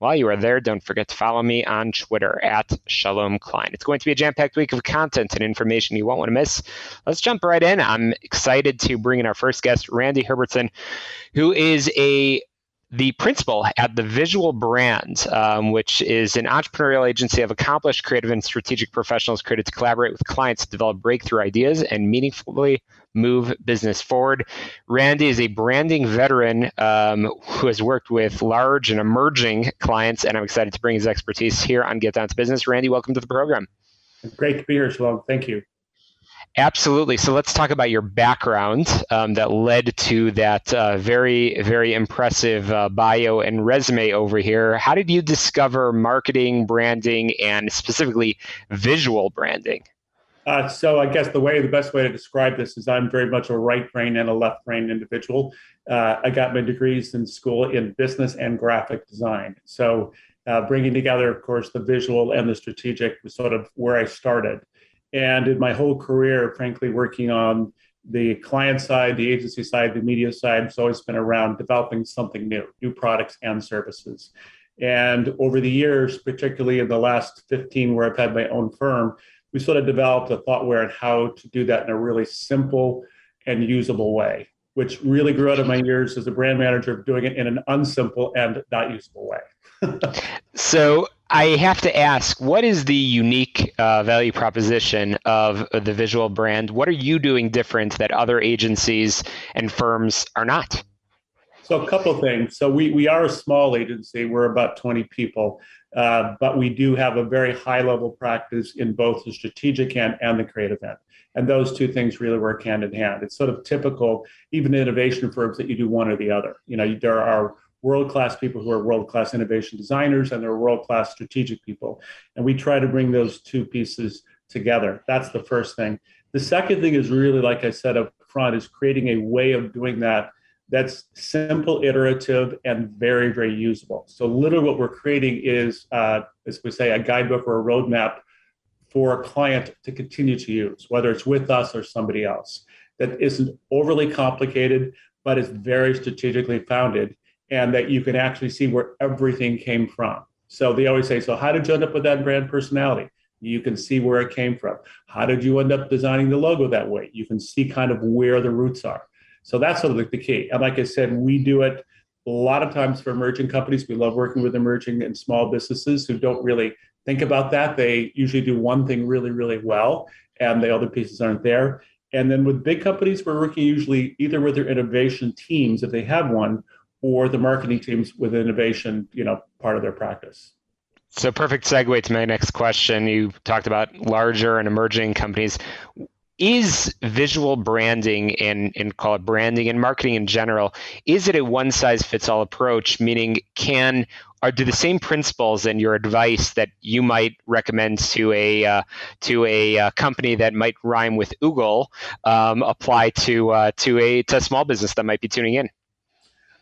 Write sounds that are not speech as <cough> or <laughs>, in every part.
While you are there, don't forget to follow me on Twitter at Shalom Klein. It's going to be a jam packed week of content and information you won't want to miss. Let's jump right in. I'm excited to bring in our first guest, Randy Herbertson, who is a the principal at the Visual Brand, um, which is an entrepreneurial agency of accomplished creative and strategic professionals created to collaborate with clients to develop breakthrough ideas and meaningfully move business forward. Randy is a branding veteran um, who has worked with large and emerging clients, and I'm excited to bring his expertise here on Get Down to Business. Randy, welcome to the program. Great to be here, Shalom. Thank you. Absolutely. So let's talk about your background um, that led to that uh, very, very impressive uh, bio and resume over here. How did you discover marketing, branding, and specifically visual branding? Uh, so I guess the way, the best way to describe this is I'm very much a right brain and a left brain individual. Uh, I got my degrees in school in business and graphic design. So uh, bringing together, of course, the visual and the strategic was sort of where I started. And in my whole career, frankly, working on the client side, the agency side, the media side, it's always been around developing something new, new products and services. And over the years, particularly in the last 15, where I've had my own firm, we sort of developed a thoughtware on how to do that in a really simple and usable way, which really grew out of my years as a brand manager of doing it in an unsimple and not usable way. <laughs> so I have to ask, what is the unique uh, value proposition of the visual brand? What are you doing different that other agencies and firms are not? So a couple things. So we, we are a small agency. We're about 20 people, uh, but we do have a very high level practice in both the strategic end and the creative end. And those two things really work hand in hand. It's sort of typical, even innovation firms, that you do one or the other. You know, there are world class people who are world class innovation designers and they're world class strategic people. And we try to bring those two pieces together. That's the first thing. The second thing is really, like I said up front, is creating a way of doing that that's simple, iterative, and very, very usable. So, literally, what we're creating is, uh, as we say, a guidebook or a roadmap for a client to continue to use, whether it's with us or somebody else. That isn't overly complicated, but is very strategically founded and that you can actually see where everything came from. So they always say, so how did you end up with that brand personality? You can see where it came from. How did you end up designing the logo that way? You can see kind of where the roots are. So that's sort of the key. And like I said, we do it a lot of times for emerging companies. We love working with emerging and small businesses who don't really think about that. They usually do one thing really, really well, and the other pieces aren't there. And then with big companies, we're working usually either with their innovation teams, if they have one, or the marketing teams with innovation, you know, part of their practice. So perfect segue to my next question. You talked about larger and emerging companies. Is visual branding and, and call it branding and marketing in general, is it a one size fits all approach? Meaning can are do the same principles and your advice that you might recommend to a uh, to a uh, company that might rhyme with Google um, apply to uh, to a to a small business that might be tuning in?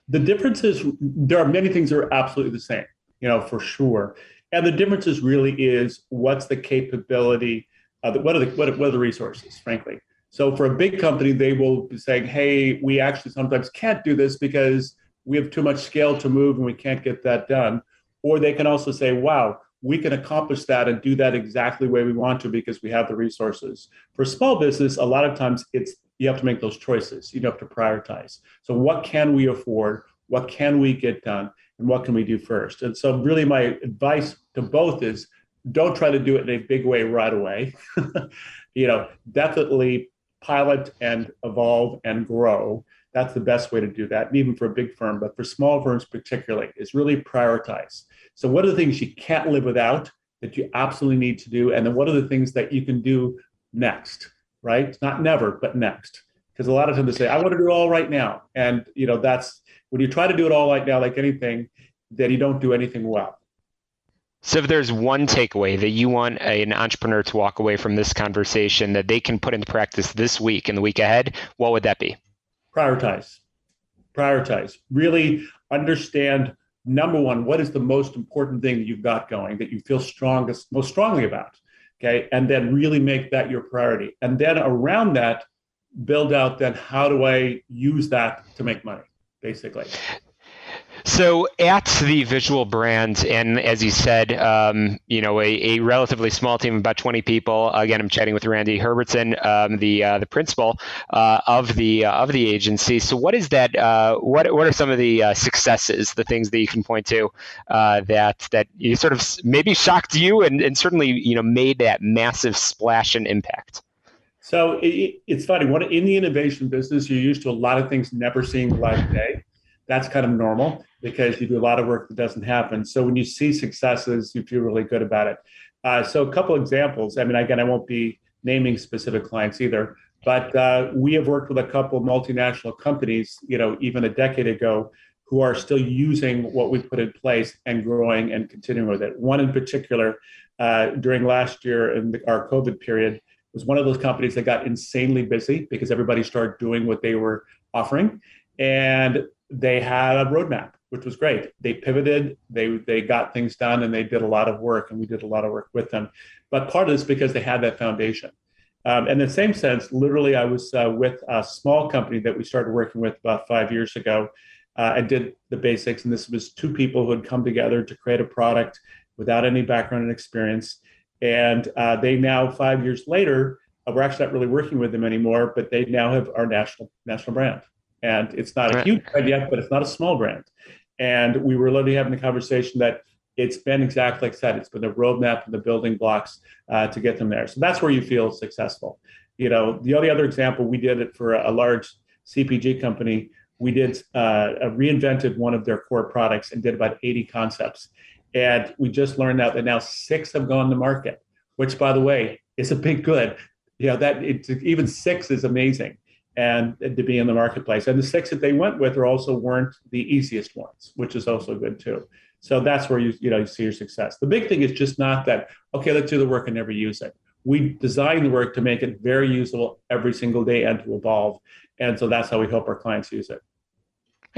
The difference is there are many things that are absolutely the same, you know, for sure. And the difference is really is what's the capability, uh, what, are the, what, are, what are the resources, frankly. So for a big company, they will be saying, hey, we actually sometimes can't do this because we have too much scale to move and we can't get that done. Or they can also say, wow, we can accomplish that and do that exactly the way we want to because we have the resources. For small business, a lot of times it's you have to make those choices. You have to prioritize. So, what can we afford? What can we get done? And what can we do first? And so, really, my advice to both is don't try to do it in a big way right away. <laughs> you know, definitely pilot and evolve and grow. that's the best way to do that, even for a big firm, but for small firms particularly, is really prioritize. So, what are the things you can't live without that you absolutely need to do? And then what are the things that you can do next, right? Not never, but next. Because a lot of times they say, I want to do it all right now. And, you know, that's when you try to do it all right now, like anything, then you don't do anything well. So, if there's one takeaway that you want an entrepreneur to walk away from this conversation that they can put into practice this week and the week ahead, what would that be? Prioritize. Prioritize. Really understand number one, what is the most important thing that you've got going that you feel strongest, most strongly about? Okay. And then really make that your priority. And then around that, build out then how do I use that to make money, basically. So at the visual brand, and as you said, um, you know, a, a, relatively small team of about 20 people. Again, I'm chatting with Randy Herbertson, um, the uh, the principal uh, of the uh, of the agency. So what is that? Uh, what what are some of the uh, successes, the things that you can point to uh, that that you sort of maybe shocked you and, and certainly you know made that massive splash and impact? So it, it's funny. What in the innovation business, you're used to a lot of things never seeing the light of day that's kind of normal because you do a lot of work that doesn't happen. So when you see successes, you feel really good about it. Uh, so a couple examples. I mean, again, I won't be naming specific clients either, but uh, we have worked with a couple multinational companies, you know, even a decade ago, who are still using what we put in place and growing and continuing with it. One in particular, uh, during last year in the, our COVID period, was one of those companies that got insanely busy because everybody started doing what they were offering. And they had a roadmap, which was great. They pivoted, they they got things done, and they did a lot of work, and we did a lot of work with them. But part of this because they had that foundation. Um, in the same sense, literally, I was uh, with a small company that we started working with about five years ago. Uh, I did the basics, and this was two people who had come together to create a product without any background and experience. And uh, they now, five years later, uh, we're actually not really working with them anymore, but they now have our national national brand and it's not a huge brand yet, but it's not a small brand. And we were literally having the conversation that it's been exactly like I said, it's been the roadmap and the building blocks uh, to get them there. So that's where you feel successful. You know, the only other example we did it for a, large CPG company. We did uh, reinvented one of their core products and did about 80 concepts. And we just learned out that now six have gone to market, which, by the way, is a big good. You know that it's even six is amazing and to be in the marketplace. And the six that they went with are also weren't the easiest ones, which is also good too. So that's where you you know you see your success. The big thing is just not that okay, let's do the work and never use it. We design the work to make it very usable every single day and to evolve. And so that's how we help our clients use it.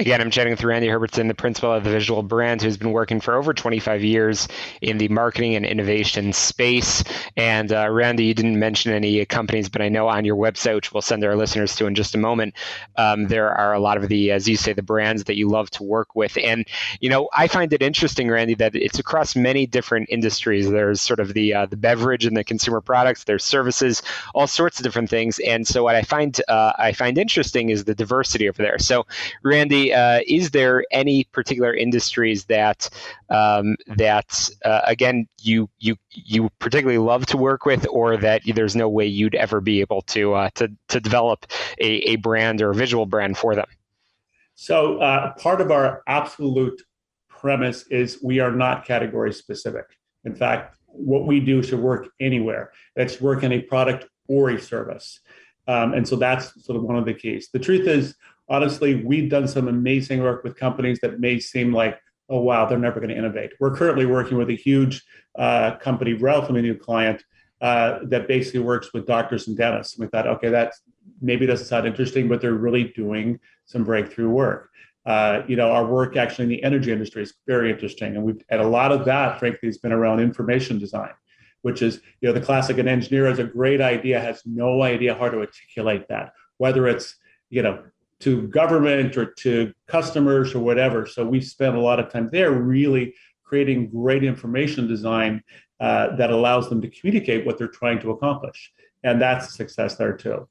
Again, I'm chatting with Randy Herbertson, the principal of the Visual Brand, who's been working for over 25 years in the marketing and innovation space. And uh, Randy, you didn't mention any companies, but I know on your website, which we'll send our listeners to in just a moment, um, there are a lot of the, as you say, the brands that you love to work with. And you know, I find it interesting, Randy, that it's across many different industries. There's sort of the uh, the beverage and the consumer products. There's services, all sorts of different things. And so, what I find uh, I find interesting is the diversity over there. So, Randy uh, is there any particular industries that um, that uh, again you you you particularly love to work with, or that there's no way you'd ever be able to uh, to to develop a, a brand or a visual brand for them? So uh, part of our absolute premise is we are not category specific. In fact, what we do should work anywhere. That's work in a product or a service. Um, and so that's sort of one of the keys. The truth is, honestly, we've done some amazing work with companies that may seem like, oh, wow, they're never going to innovate. We're currently working with a huge uh, company, relatively new client, uh, that basically works with doctors and dentists. And we thought, okay, that maybe doesn't sound interesting, but they're really doing some breakthrough work. Uh, you know, our work actually in the energy industry is very interesting, and we've and a lot of that, frankly, has been around information design, which is you know the classic an engineer has a great idea, has no idea how to articulate that, whether it's you know to government or to customers or whatever. So we spent a lot of time there really creating great information design uh, that allows them to communicate what they're trying to accomplish. And that's a success there too.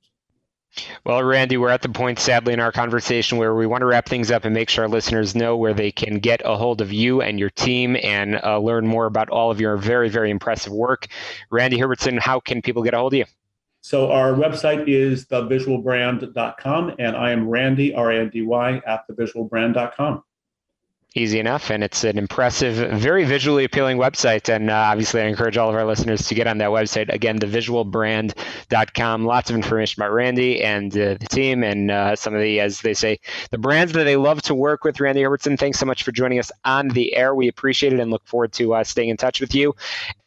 Well, Randy, we're at the point, sadly, in our conversation where we want to wrap things up and make sure our listeners know where they can get a hold of you and your team and uh, learn more about all of your very, very impressive work. Randy Herbertson, how can people get a hold of you? So our website is thevisualbrand.com, and I am Randy, R-A-N-D-Y, at thevisualbrand.com easy enough and it's an impressive very visually appealing website and uh, obviously i encourage all of our listeners to get on that website. Again thevisualbrand.com lots of information about randy and uh, the team and uh, some of the as they say the brands that they love to work with. Randy herbertson thanks so much for joining us on the air. We appreciate it and look forward to uh, staying in touch with you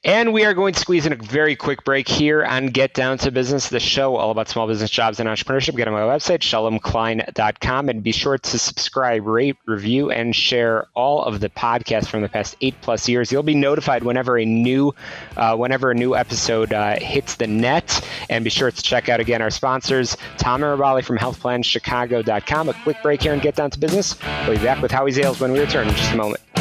and we are going to squeeze in a very quick break here on Get Down to Business, the show all about small business jobs and entrepreneurship. Get on my website, shalomklein.com, and be sure to subscribe, rate, review, and share all of the podcasts from the past eight plus years. You'll be notified whenever a new, uh, whenever a new episode uh, hits the net. And be sure to check out again our sponsors, Tom Arabali from HealthPlansChicago.com. A quick break here and Get Down to Business. We'll be back with Howie Zales when we return in just a moment.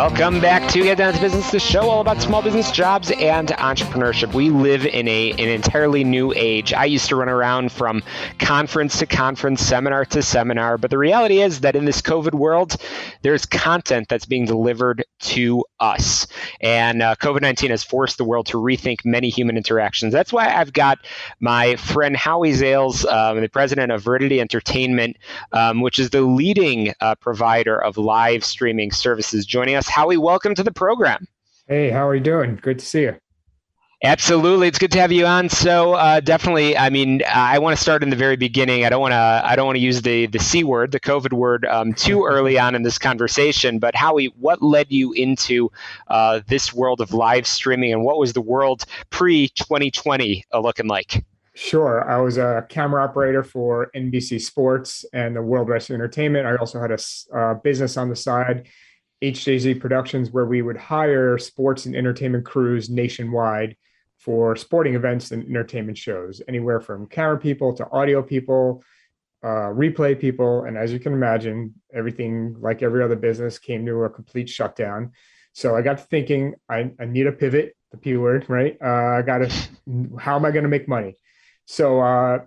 Welcome back to Get Down to Business, the show all about small business jobs and entrepreneurship. We live in a an entirely new age. I used to run around from conference to conference, seminar to seminar, but the reality is that in this COVID world, there's content that's being delivered to us. And uh, COVID 19 has forced the world to rethink many human interactions. That's why I've got my friend Howie Zales, um, the president of Viridity Entertainment, um, which is the leading uh, provider of live streaming services, joining us. Howie, welcome to the program. Hey, how are you doing? Good to see you. Absolutely, it's good to have you on. So uh, definitely, I mean, I want to start in the very beginning. I don't want to. I don't want to use the the c word, the COVID word, um, too <laughs> early on in this conversation. But Howie, what led you into uh, this world of live streaming, and what was the world pre 2020 uh, looking like? Sure. I was a camera operator for NBC Sports and the World Wrestling Entertainment. I also had a uh, business on the side HJZ Productions, where we would hire sports and entertainment crews nationwide for sporting events and entertainment shows, anywhere from camera people to audio people, uh, replay people. And as you can imagine, everything like every other business came to a complete shutdown. So I got to thinking, I, I need a pivot, the P word, right? Uh, I got to, <laughs> how am I going to make money? So, uh,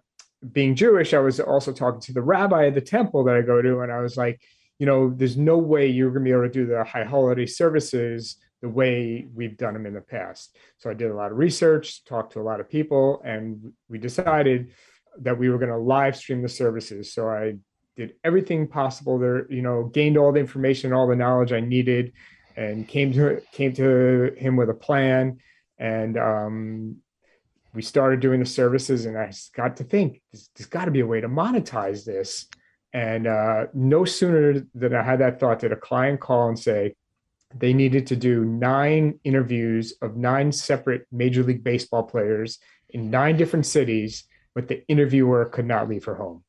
being Jewish, I was also talking to the rabbi at the temple that I go to, and I was like, you know, there's no way you're going to be able to do the high holiday services the way we've done them in the past. So I did a lot of research, talked to a lot of people, and we decided that we were going to live stream the services. So I did everything possible there, you know, gained all the information, all the knowledge I needed, and came to came to him with a plan. And um, we started doing the services, and I got to think, there's, there's got to be a way to monetize this. And uh, no sooner than I had that thought did a client call and say they needed to do nine interviews of nine separate Major League Baseball players in nine different cities, but the interviewer could not leave her home.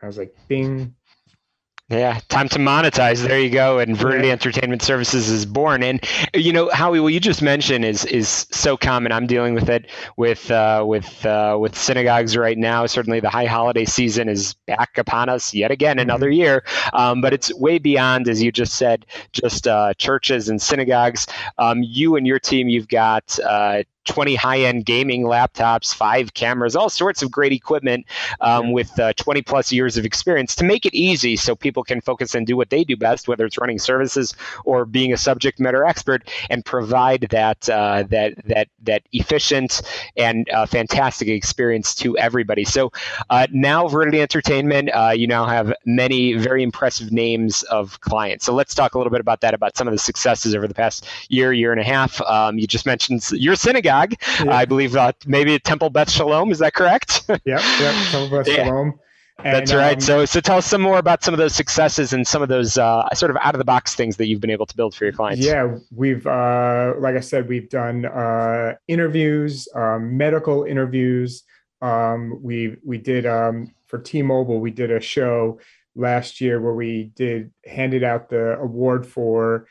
I was like, bing, yeah, time to monetize. There you go. And Viridity yeah. Entertainment Services is born. And you know, Howie, what you just mentioned is is so common. I'm dealing with it with uh, with uh, with synagogues right now. Certainly, the high holiday season is back upon us yet again, mm-hmm. another year. Um, but it's way beyond, as you just said, just uh, churches and synagogues. Um, you and your team, you've got uh, 20 high-end gaming laptops, five cameras, all sorts of great equipment um, with uh, 20 plus years of experience to make it easy so people can focus and do what they do best, whether it's running services or being a subject matter expert, and provide that uh, that that that efficient and uh, fantastic experience to everybody. So uh, now Viridity Entertainment, uh, you now have many very impressive names of clients. So let's talk a little bit about that, about some of the successes over the past year, year and a half. Um, you just mentioned your synagogue synagogue. Yeah. I believe uh, maybe Temple Beth Shalom. Is that correct? yep, yep. Temple Beth <laughs> yeah. Shalom. And, That's right. Um, so, so tell us some more about some of those successes and some of those uh, sort of out of the box things that you've been able to build for your clients. Yeah, we've, uh, like I said, we've done uh, interviews, um, medical interviews. Um, we we did um, for T-Mobile. We did a show last year where we did handed out the award for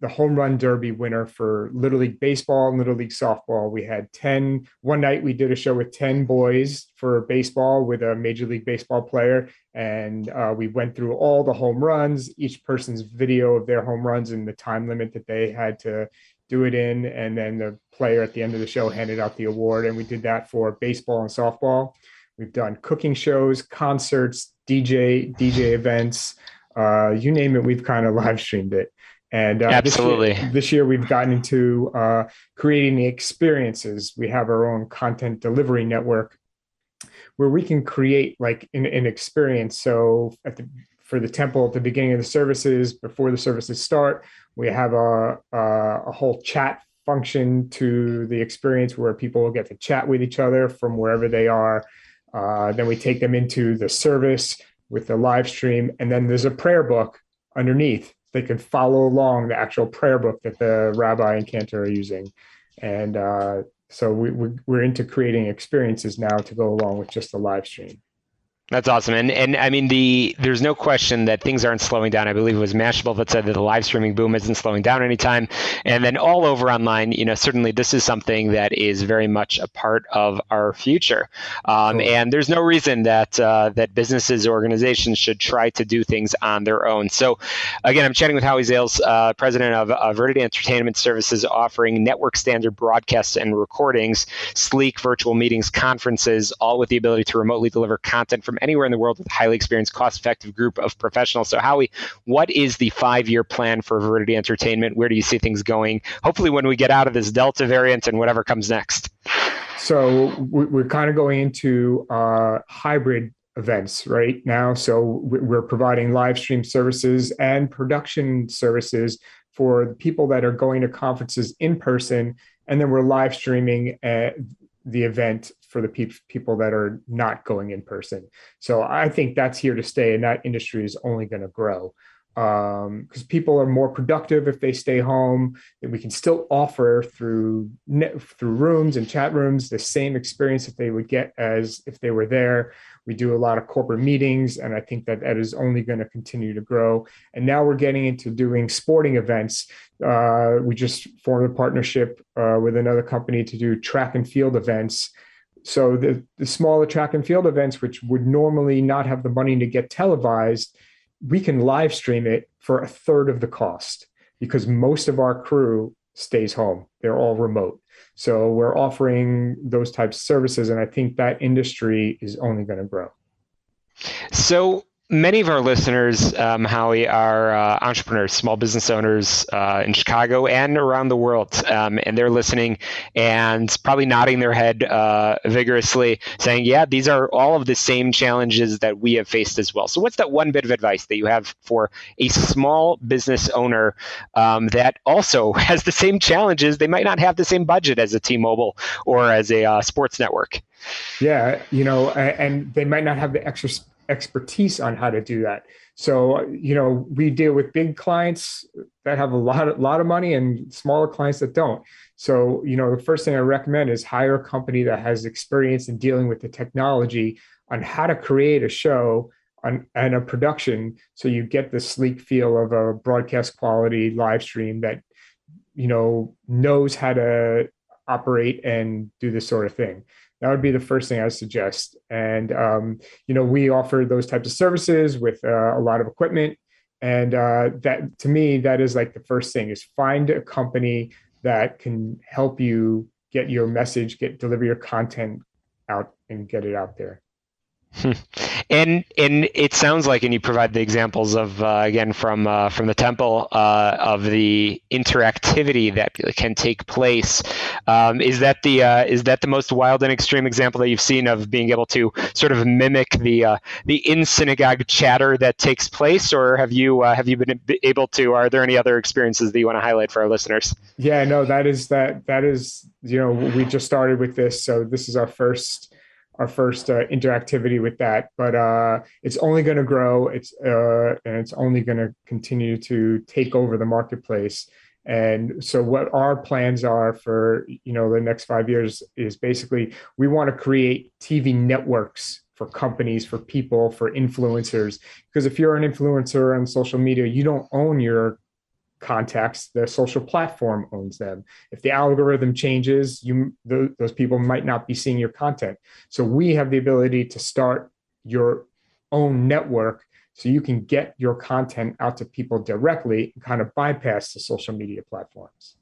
the home run derby winner for Little League baseball and Little League softball. We had 10, one night we did a show with 10 boys for baseball with a Major League Baseball player. And uh, we went through all the home runs, each person's video of their home runs and the time limit that they had to do it in, and then the player at the end of the show handed out the award. And we did that for baseball and softball. We've done cooking shows, concerts, DJ DJ events, uh, you name it. We've kind of live streamed it. And uh, absolutely, this year, this year, we've gotten into uh, creating the experiences. We have our own content delivery network where we can create like an, an experience. So at the for the temple at the beginning of the services, before the services start, we have a, a, a whole chat function to the experience where people will get to chat with each other from wherever they are. Uh, then we take them into the service with the live stream, and then there's a prayer book underneath. They can follow along the actual prayer book that the rabbi and cantor are using, and uh, so we, we're into creating experiences now to go along with just the live stream. That's awesome. And and I mean the there's no question that things aren't slowing down. I believe it was Mashable that said that the live streaming boom isn't slowing down anytime. And then all over online, you know, certainly this is something that is very much a part of our future. Um, cool. And there's no reason that uh, that businesses or organizations should try to do things on their own. So again, I'm chatting with Howie Zales, uh, president of uh, Entertainment Services, offering network standard broadcasts and recordings, sleek virtual meetings, conferences, all with the ability to remotely deliver content from anywhere in the world with a highly experienced, cost effective group of professionals. So, Howie, what is the five year plan for Viridity Entertainment? Where do you see things going? Hopefully, when we get out of this Delta variant and whatever comes next. So, we're kind of going into uh, hybrid events right now. So, we're providing live stream services and production services for the people that are going to conferences in person and then we're live streaming uh, the event for the pe- people that are not going in person. So I think that's here to stay, and that industry is only going to grow because um, people are more productive if they stay home. And we can still offer through net, through rooms and chat rooms the same experience that they would get as if they were there. We do a lot of corporate meetings, and I think that that is only going to continue to grow. And now we're getting into doing sporting events. Uh, we just formed a partnership uh, with another company to do track and field events. So the, the smaller track and field events, which would normally not have the money to get televised, we can live stream it for a third of the cost because most of our crew stays home. They're all remote. So we're offering those types of services. And I think that industry is only going to grow. So many of our listeners, um, Howie, are uh, entrepreneurs, small business owners uh, in Chicago and around the world. Um, and they're listening and probably nodding their head uh, vigorously, saying, Yeah, these are all of the same challenges that we have faced as well. So, what's that one bit of advice that you have for a small business owner um, that also <laughs> has the same challenges? They might not have the same budget as a T Mobile or as a uh, sports network. Yeah, you know, and they might not have the extra expertise on how to do that. So, you know, we deal with big clients that have a lot, of, lot of money and smaller clients that don't. So, you know, the first thing I recommend is hire a company that has experience in dealing with the technology on how to create a show on, and a production so you get the sleek feel of a broadcast quality live stream that, you know, knows how to operate and do this sort of thing that would be the first thing I suggest. And um, you know, we offer those types of services with uh, a lot of equipment, and uh, that to me, that is like the first thing: is find a company that can help you get your message, get deliver your content out, and get it out there. <laughs> and and it sounds like, and you provide the examples of uh, again from uh, from the temple uh, of the interactivity that can take place. Um, is that the uh, is that the most wild and extreme example that you've seen of being able to sort of mimic the uh, the in synagogue chatter that takes place, or have you uh, have you been able to? Are there any other experiences that you want to highlight for our listeners? Yeah, no, that is that that is you know we just started with this, so this is our first our first uh, interactivity with that. But uh, it's only going to grow. It's uh, and it's only going to continue to take over the marketplace. And so, what our plans are for you know the next five years is basically we want to create TV networks for companies, for people, for influencers. Because if you're an influencer on social media, you don't own your contacts the social platform owns them. If the algorithm changes you th- those people might not be seeing your content. So we have the ability to start your own network so you can get your content out to people directly and kind of bypass the social media platforms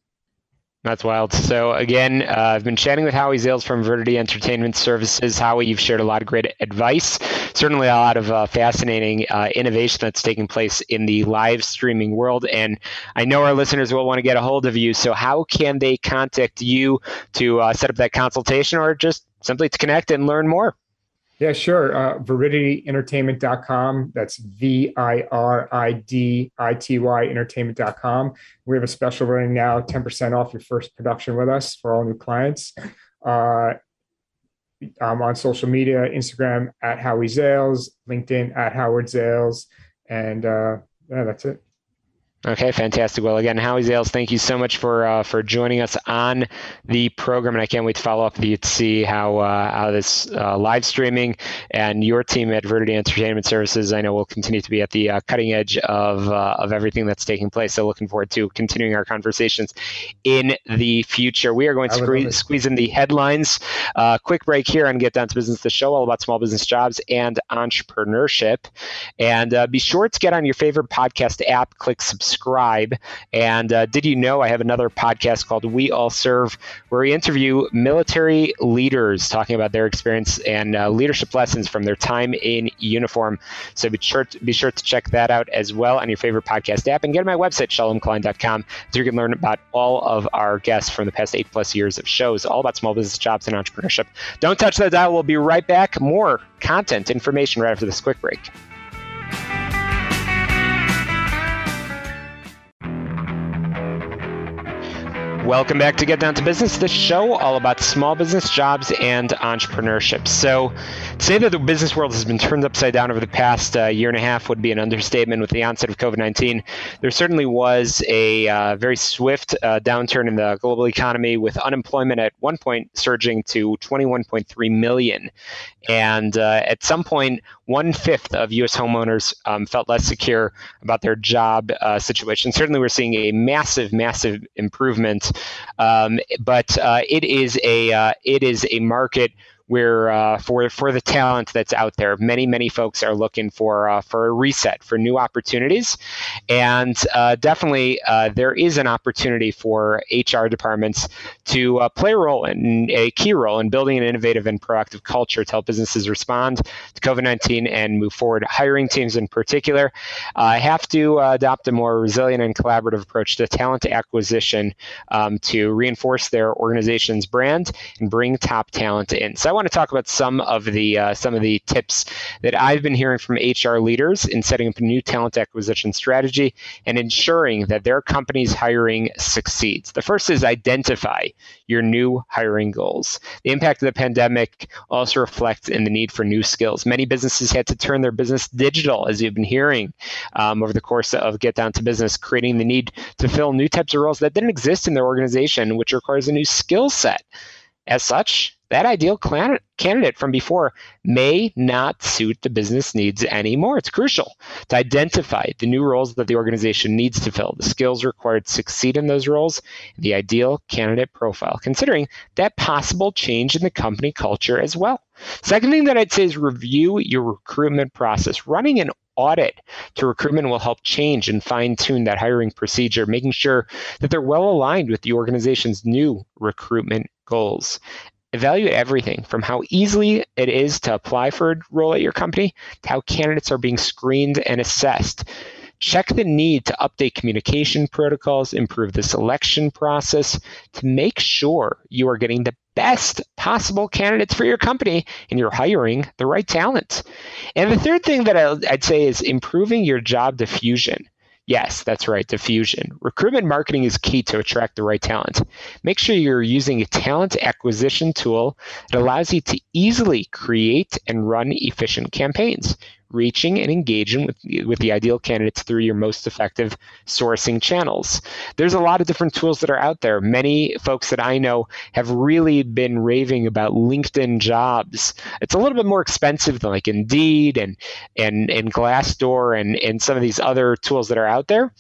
That's wild. So again, uh, I've been chatting with Howie Zales from Viridity Entertainment Services. Howie, you've shared a lot of great advice. Certainly, a lot of uh, fascinating uh, innovation that's taking place in the live streaming world. And I know our listeners will want to get a hold of you. So how can they contact you to uh, set up that consultation, or just simply to connect and learn more? Yeah, sure. Uh, ViridityEntertainment.com. That's V I R I D I T Y Entertainment.com. We have a special running now 10% off your first production with us for all new clients. Uh, I'm on social media Instagram at Howie Zales, LinkedIn at Howard Zales. And uh, yeah, that's it. Okay, fantastic. Well, again, Howie Zales, thank you so much for uh, for joining us on the program, and I can't wait to follow up with you to see how uh, how this uh, live streaming and your team at Viridity Entertainment Services, I know, will continue to be at the uh, cutting edge of uh, of everything that's taking place. So, looking forward to continuing our conversations in the future. We are going to squeeze, squeeze in the headlines. Uh, quick break here and get down to business. The show all about small business jobs and entrepreneurship, and be sure to get on your favorite podcast app. Click subscribe subscribe. And uh, did you know I have another podcast called We All Serve, where we interview military leaders talking about their experience and uh, leadership lessons from their time in uniform. So be sure to, be sure to check that out as well on your favorite podcast app and get to my website shalomklein.com so you can learn about all of our guests from the past eight plus years of shows, all about small business jobs and entrepreneurship. Don't touch that dial. We'll be right back. More content, information right after this quick break. Welcome back to Get Down to Business, the show all about small business, jobs, and entrepreneurship. So, to say that the business world has been turned upside down over the past uh, year and a half would be an understatement with the onset of COVID 19. There certainly was a uh, very swift uh, downturn in the global economy, with unemployment at one point surging to 21.3 million. And uh, at some point, one fifth of U.S. homeowners um, felt less secure about their job uh, situation. Certainly, we're seeing a massive, massive improvement, um, but uh, it is a uh, it is a market where uh, for for the talent that's out there, many many folks are looking for uh, for a reset, for new opportunities, and uh, definitely uh, there is an opportunity for HR departments to uh, play a role in a key role in building an innovative and proactive culture to help businesses respond to COVID nineteen and move forward. Hiring teams in particular uh, have to adopt a more resilient and collaborative approach to talent acquisition um, to reinforce their organization's brand and bring top talent in. So want to talk about some of the uh, some of the tips that I've been hearing from HR leaders in setting up a new talent acquisition strategy and ensuring that their company's hiring succeeds. The first is identify your new hiring goals. The impact of the pandemic also reflects in the need for new skills. Many businesses had to turn their business digital, as you've been hearing um, over the course of Get Down to Business, creating the need to fill new types of roles that didn't exist in their organization, which requires a new skill set. As such, that ideal candidate from before may not suit the business needs anymore. It's crucial to identify the new roles that the organization needs to fill, the skills required to succeed in those roles, and the ideal candidate profile, considering that possible change in the company culture as well. Second thing that I'd say is review your recruitment process. Running an audit to recruitment will help change and fine tune that hiring procedure, making sure that they're well aligned with the organization's new recruitment goals evaluate everything from how easily it is to apply for a role at your company to how candidates are being screened and assessed. Check the need to update communication protocols, improve the selection process to make sure you are getting the best possible candidates for your company and you're hiring the right talent. And the third thing that I'd say is improving your job diffusion. Yes, that's right, diffusion. Recruitment marketing is key to attract the right talent. Make sure you're using a talent acquisition tool that allows you to easily create and run efficient campaigns reaching and engaging with, with the ideal candidates through your most effective sourcing channels. There's a lot of different tools that are out there. Many folks that I know have really been raving about LinkedIn jobs. It's a little bit more expensive than like Indeed and and and Glassdoor and, and some of these other tools that are out there.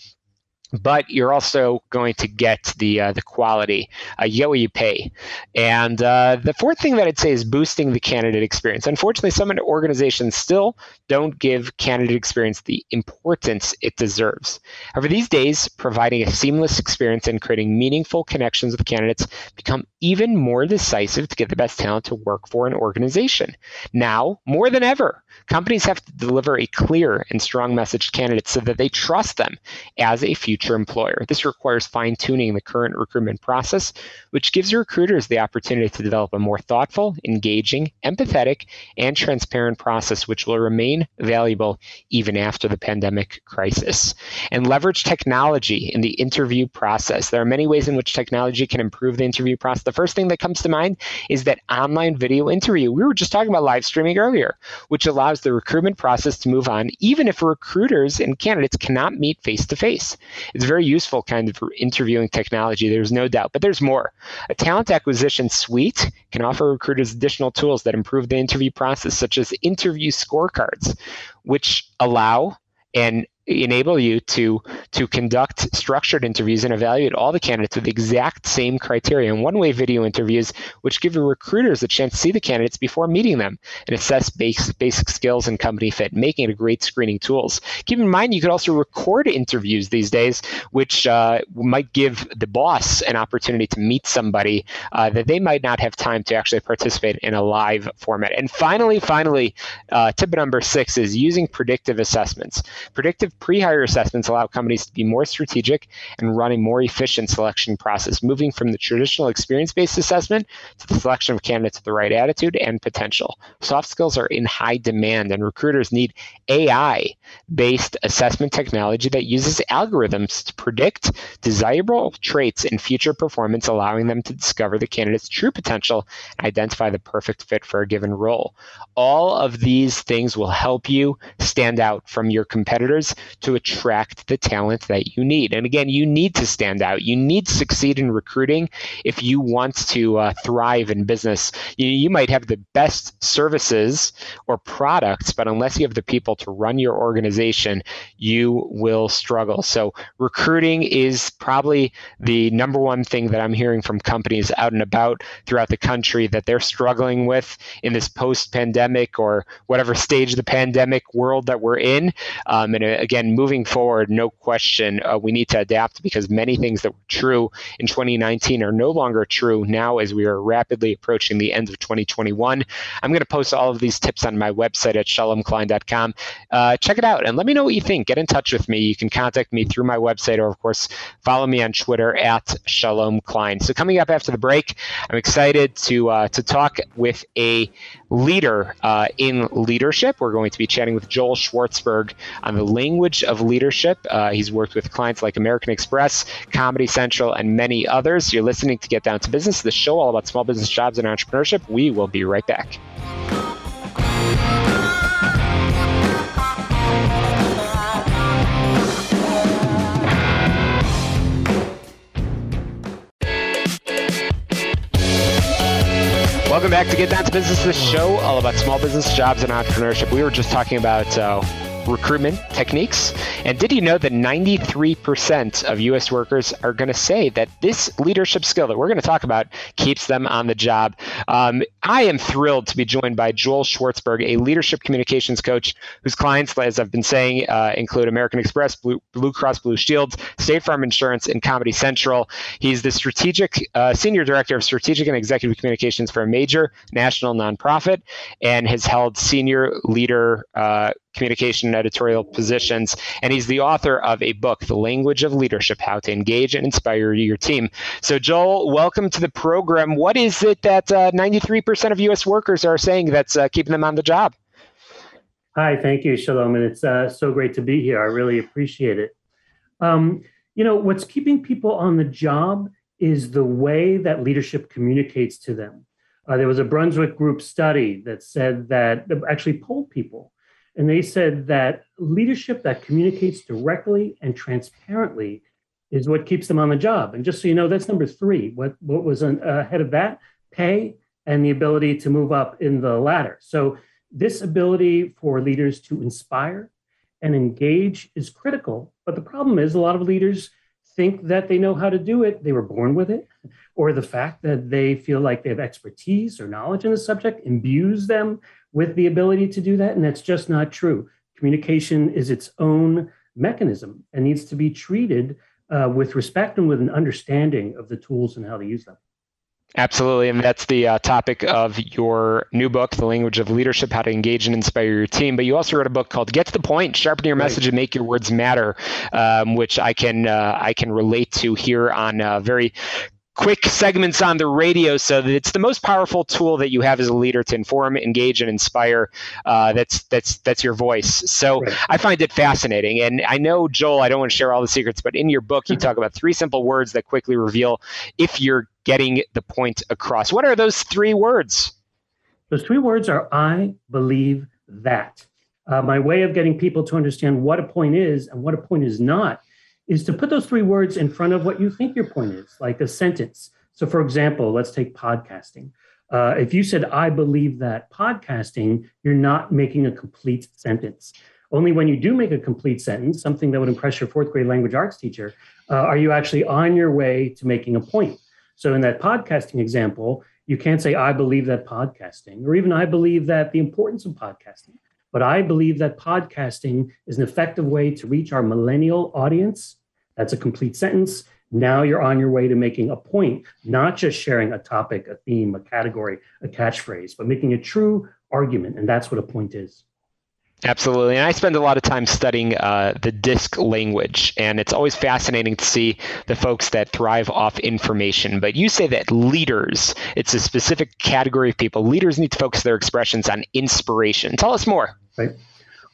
But you're also going to get the uh, the quality. Uh, you get what you pay. And uh, the fourth thing that I'd say is boosting the candidate experience. Unfortunately, some organizations still don't give candidate experience the importance it deserves. However, these days, providing a seamless experience and creating meaningful connections with candidates become even more decisive to get the best talent to work for an organization. Now, more than ever, companies have to deliver a clear and strong message to candidates so that they trust them as a future employer. This requires fine tuning the current recruitment process, which gives recruiters the opportunity to develop a more thoughtful, engaging, empathetic, and transparent process, which will remain valuable even after the pandemic crisis. And leverage technology in the interview process. There are many ways in which technology can improve the interview process. The first thing that comes to mind is that online video interview. We were just talking about live streaming earlier, which allows the recruitment process to move on, even if recruiters and candidates cannot meet face to face. It's a very useful kind of interviewing technology, there's no doubt. But there's more. A talent acquisition suite can offer recruiters additional tools that improve the interview process, such as interview scorecards, which allow and enable you to to conduct structured interviews and evaluate all the candidates with the exact same criteria. And one-way video interviews which give your recruiters a chance to see the candidates before meeting them and assess base, basic skills and company fit making it a great screening tools. Keep in mind you could also record interviews these days which uh, might give the boss an opportunity to meet somebody uh, that they might not have time to actually participate in a live format. And finally finally uh, tip number six is using predictive assessments. Predictive pre-hire assessments allow companies to be more strategic and run a more efficient selection process, moving from the traditional experience-based assessment to the selection of candidates with the right attitude and potential. Soft skills are in high demand, and recruiters need AI-based assessment technology that uses algorithms to predict desirable traits in future performance, allowing them to discover the candidate's true potential and identify the perfect fit for a given role. All of these things will help you stand out from your competitors to attract the talent that you need. And again, you need to stand out. You need to succeed in recruiting if you want to uh, thrive in business. You, you might have the best services or products, but unless you have the people to run your organization, you will struggle. So, recruiting is probably the number one thing that I'm hearing from companies out and about throughout the country that they're struggling with in this post pandemic or whatever stage the pandemic world that we're in. Um, and uh, again, moving forward, no question, uh, we need to adapt because many things that were true in 2019 are no longer true now as we are rapidly approaching the end of 2021. I'm going to post all of these tips on my website at shalomklein.com. Uh, check it out and let me know what you think. Get in touch with me. You can contact me through my website or, of course, follow me on Twitter at Shalom Klein. So, coming up after the break, I'm excited to uh, to talk with a leader uh, in leadership. We're going to be chatting with Joel Schwartzberg on the language of leadership. Uh, he's worked with clients like American Express, Comedy Central, and many others. You're listening to Get Down to Business, the show all about small business jobs and entrepreneurship. We will be right back. Welcome back to Get Down to Business, the show all about small business, jobs, and entrepreneurship. We were just talking about uh, recruitment techniques. And did you know that 93% of US workers are going to say that this leadership skill that we're going to talk about keeps them on the job? Um, I am thrilled to be joined by Joel Schwartzberg, a leadership communications coach whose clients, as I've been saying, uh, include American Express, Blue, Blue, Cross Blue Shields, State Farm Insurance, and Comedy Central. He's the strategic uh, senior director of strategic and executive communications for a major national nonprofit and has held senior leader uh, communication and editorial positions. And he's the author of a book, The Language of Leadership How to Engage and Inspire Your Team. So, Joel, welcome to the program. What is it that uh, 93% of U.S. workers are saying that's uh, keeping them on the job? Hi, thank you, Shalom. And it's uh, so great to be here. I really appreciate it. Um, you know, what's keeping people on the job is the way that leadership communicates to them. Uh, there was a Brunswick Group study that said that actually polled people and they said that leadership that communicates directly and transparently is what keeps them on the job. And just so you know, that's number three. What, what was ahead of that? Pay and the ability to move up in the ladder. So, this ability for leaders to inspire and engage is critical. But the problem is, a lot of leaders think that they know how to do it, they were born with it, or the fact that they feel like they have expertise or knowledge in the subject imbues them with the ability to do that. And that's just not true. Communication is its own mechanism and needs to be treated uh, with respect and with an understanding of the tools and how to use them. Absolutely. And that's the uh, topic of your new book, The Language of Leadership How to Engage and Inspire Your Team. But you also wrote a book called Get to the Point Sharpen Your Message right. and Make Your Words Matter, um, which I can, uh, I can relate to here on a very quick segments on the radio so that it's the most powerful tool that you have as a leader to inform engage and inspire uh, that's that's that's your voice. So right. i find it fascinating. And i know joel i don't want to share all the secrets but in your book you talk about three simple words that quickly reveal if you're getting the point across. What are those three words? Those three words are i believe that. Uh, my way of getting people to understand what a point is and what a point is not is to put those three words in front of what you think your point is, like a sentence. So, for example, let's take podcasting. Uh, if you said, I believe that podcasting, you're not making a complete sentence. Only when you do make a complete sentence, something that would impress your fourth grade language arts teacher, uh, are you actually on your way to making a point. So, in that podcasting example, you can't say, I believe that podcasting, or even I believe that the importance of podcasting. But I believe that podcasting is an effective way to reach our millennial audience. That's a complete sentence. Now you're on your way to making a point, not just sharing a topic, a theme, a category, a catchphrase, but making a true argument. And that's what a point is. Absolutely. And I spend a lot of time studying uh, the DISC language, and it's always fascinating to see the folks that thrive off information. But you say that leaders, it's a specific category of people, leaders need to focus their expressions on inspiration. Tell us more. Right.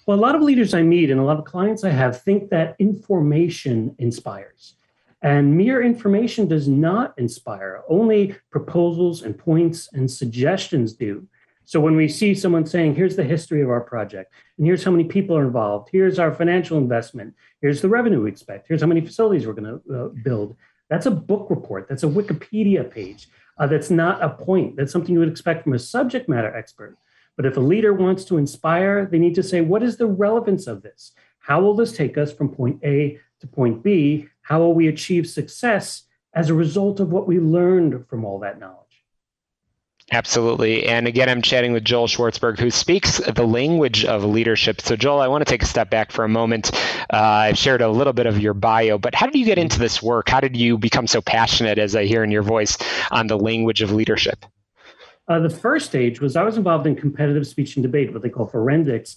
Well, a lot of leaders I meet and a lot of clients I have think that information inspires. And mere information does not inspire, only proposals and points and suggestions do. So when we see someone saying, here's the history of our project, and here's how many people are involved, here's our financial investment, here's the revenue we expect, here's how many facilities we're going to uh, build, that's a book report, that's a Wikipedia page. Uh, that's not a point. That's something you would expect from a subject matter expert. But if a leader wants to inspire, they need to say, what is the relevance of this? How will this take us from point A to point B? How will we achieve success as a result of what we learned from all that knowledge? Absolutely. And again, I'm chatting with Joel Schwartzberg, who speaks the language of leadership. So, Joel, I want to take a step back for a moment. Uh, I've shared a little bit of your bio, but how did you get into this work? How did you become so passionate, as I hear in your voice, on the language of leadership? Uh, the first stage was I was involved in competitive speech and debate, what they call forensics,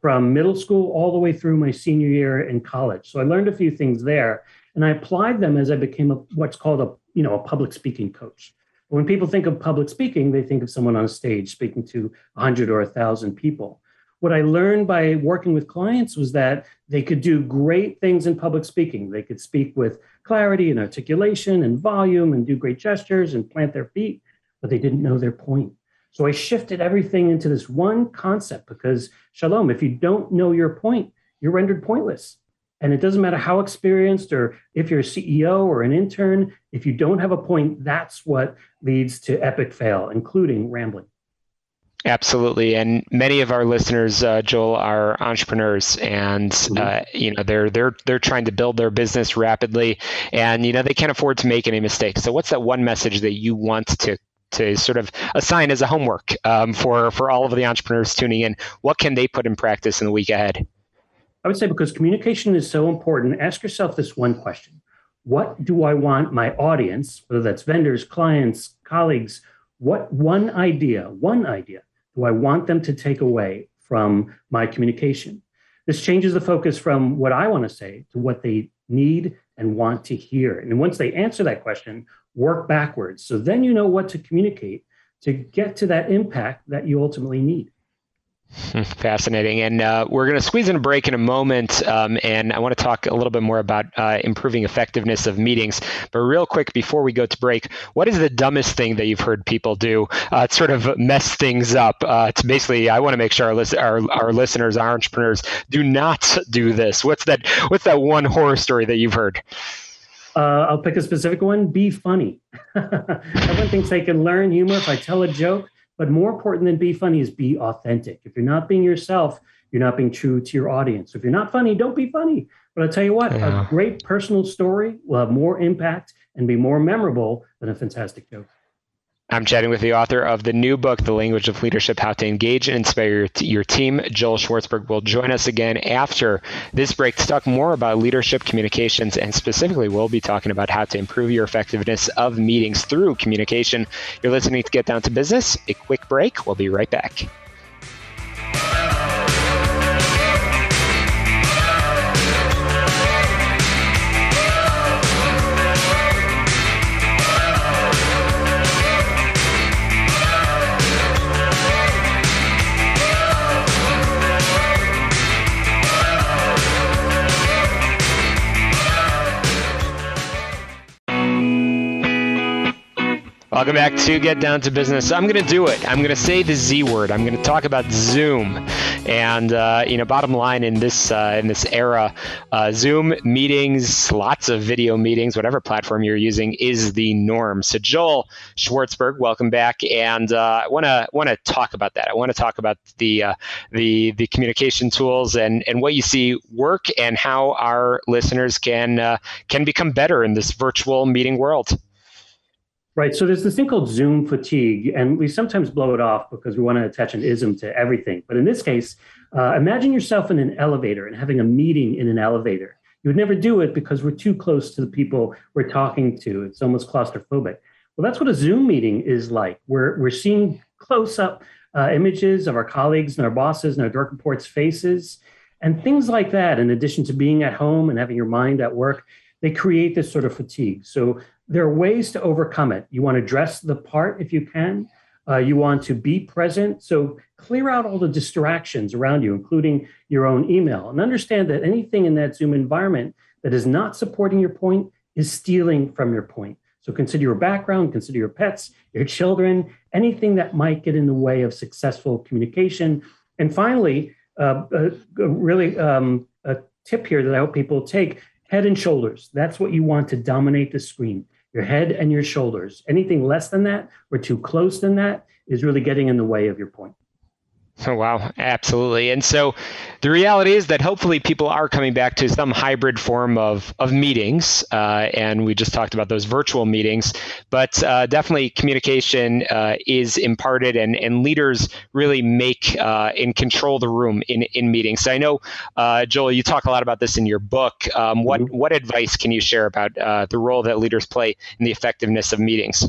from middle school all the way through my senior year in college. So I learned a few things there, and I applied them as I became a, what's called a you know a public speaking coach. When people think of public speaking, they think of someone on a stage speaking to 100 or 1,000 people. What I learned by working with clients was that they could do great things in public speaking. They could speak with clarity and articulation and volume and do great gestures and plant their feet, but they didn't know their point. So I shifted everything into this one concept because, Shalom, if you don't know your point, you're rendered pointless. And it doesn't matter how experienced or if you're a CEO or an intern, if you don't have a point, that's what leads to epic fail, including rambling. Absolutely, and many of our listeners, uh, Joel, are entrepreneurs, and mm-hmm. uh, you know they're they're they're trying to build their business rapidly, and you know they can't afford to make any mistakes. So, what's that one message that you want to to sort of assign as a homework um, for for all of the entrepreneurs tuning in? What can they put in practice in the week ahead? I would say because communication is so important, ask yourself this one question What do I want my audience, whether that's vendors, clients, colleagues, what one idea, one idea do I want them to take away from my communication? This changes the focus from what I want to say to what they need and want to hear. And once they answer that question, work backwards. So then you know what to communicate to get to that impact that you ultimately need. <laughs> Fascinating. And uh, we're going to squeeze in a break in a moment. Um, and I want to talk a little bit more about uh, improving effectiveness of meetings. But real quick, before we go to break, what is the dumbest thing that you've heard people do uh, to sort of mess things up? Uh, to basically, I want to make sure our, lis- our, our listeners, our entrepreneurs, do not do this. What's that? What's that one horror story that you've heard? Uh, I'll pick a specific one. Be funny. <laughs> Everyone thinks they can learn humor if I tell a joke but more important than be funny is be authentic. If you're not being yourself, you're not being true to your audience. If you're not funny, don't be funny. But I'll tell you what, yeah. a great personal story will have more impact and be more memorable than a fantastic joke. I'm chatting with the author of the new book, The Language of Leadership How to Engage and Inspire Your, Team. Joel Schwartzberg will join us again after this break to talk more about leadership communications. And specifically, we'll be talking about how to improve your effectiveness of meetings through communication. You're listening to Get Down to Business. A quick break. We'll be right back. Welcome back to Get Down to Business. I'm going to do it. I'm going to say the Z word. I'm going to talk about Zoom. And uh, you know, bottom line in this uh, in this era, uh, Zoom meetings, lots of video meetings, whatever platform you're using, is the norm. So Joel Schwartzberg, welcome back. And uh, I want to want to talk about that. I want to talk about the uh, the the communication tools and and what you see work and how our listeners can uh, can become better in this virtual meeting world. Right. So there's this thing called Zoom fatigue, and we sometimes blow it off because we want to attach an ism to everything. But in this case, uh, imagine yourself in an elevator and having a meeting in an elevator. You would never do it because we're too close to the people we're talking to. It's almost claustrophobic. Well, that's what a Zoom meeting is like. We're, we're seeing close up uh, images of our colleagues and our bosses and our direct reports' faces and things like that, in addition to being at home and having your mind at work they create this sort of fatigue. So there are ways to overcome it. You want to dress the part if you can. Uh, you want to be present. So clear out all the distractions around you, including your own email, and understand that anything in that Zoom environment that is not supporting your point is stealing from your point. So consider your background, consider your pets, your children, anything that might get in the way of successful communication. And finally, uh, uh, really um, a tip here that I hope people take head and shoulders. That's what you want to dominate the screen your head and your shoulders. Anything less than that or too close than that is really getting in the way of your point. Oh, <laughs> wow, absolutely. And so the reality is that hopefully people are coming back to some hybrid form of, of meetings. Uh, and we just talked about those virtual meetings, but uh, definitely communication uh, is imparted and, and leaders really make uh, and control the room in, in meetings. So I know, uh, Joel, you talk a lot about this in your book. Um, what, mm-hmm. what advice can you share about uh, the role that leaders play in the effectiveness of meetings?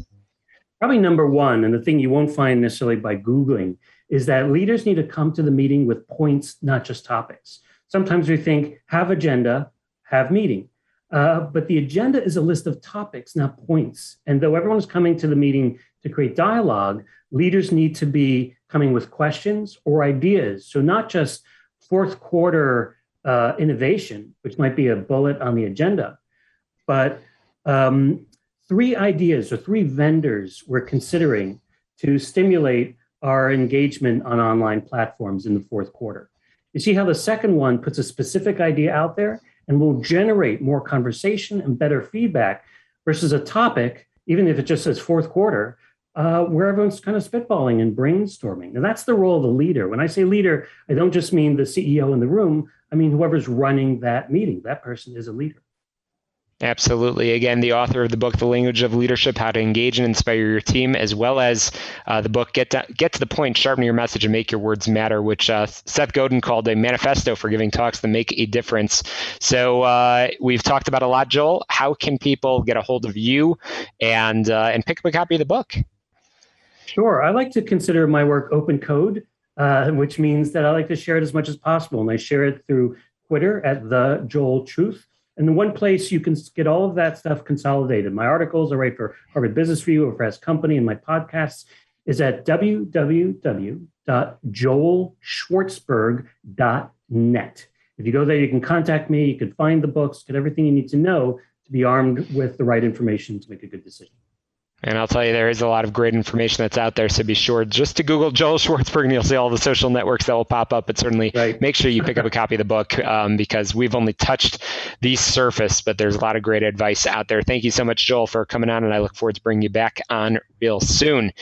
Probably number one, and the thing you won't find necessarily by Googling is that leaders need to come to the meeting with points, not just topics. Sometimes we think have agenda, have meeting. Uh, but the agenda is a list of topics, not points. And though everyone is coming to the meeting to create dialogue, leaders need to be coming with questions or ideas. So, not just fourth quarter uh, innovation, which might be a bullet on the agenda, but um, three ideas or three vendors we're considering to stimulate our engagement on online platforms in the fourth quarter. You see how the second one puts a specific idea out there and will generate more conversation and better feedback versus a topic, even if it just says fourth quarter, uh, where everyone's kind of spitballing and brainstorming. Now, that's the role of the leader. When I say leader, I don't just mean the CEO in the room, I mean whoever's running that meeting. That person is a leader. Absolutely. Again, the author of the book, The Language of Leadership How to Engage and Inspire Your Team, as well as uh, the book, Get to, Get to the Point, Sharpen Your Message and Make Your Words Matter, which uh, Seth Godin called a manifesto for giving talks that make a difference. So uh, we've talked about a lot, Joel. How can people get a hold of you and, uh, and pick up a copy of the book? Sure. I like to consider my work open code, uh, which means that I like to share it as much as possible. And I share it through Twitter at The Joel Truth and the one place you can get all of that stuff consolidated. My articles I write for Harvard Business Review or Fast Company and my podcasts is at www.joelschwartzberg.net. If you go there, you can contact me, you can find the books, get everything you need to know to be armed with the right information to make a good decision. And I'll tell you, there is a lot of great information that's out there. So be sure just to Google Joel Schwartzberg and you'll see all the social networks that will pop up. But certainly right. make sure you pick up a copy of the book um, because we've only touched the surface, but there's a lot of great advice out there. Thank you so much, Joel, for coming on. And I look forward to bringing you back on real soon.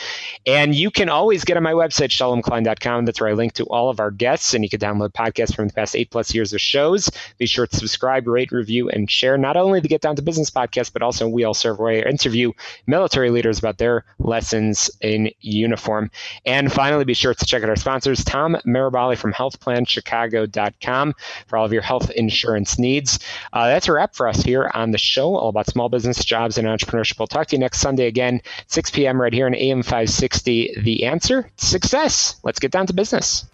And you can always get on my website, shalomklein.com. That's where I link to all of our guests. And you can download podcasts from the past eight plus years of shows. Be sure to subscribe, rate, review, and share not only the Get Down to Business podcast, but also We All Serve, where I interview military military leaders about their lessons in uniform. And finally, be sure to check out our sponsors, Tom Marabali from healthplanchicago.com for all of your health insurance needs. Uh, that's a wrap for us here on the show, all about small business, jobs, and entrepreneurship. We'll talk to you next Sunday again, 6 p.m. right here on AM 560. The answer success. Let's get down to business.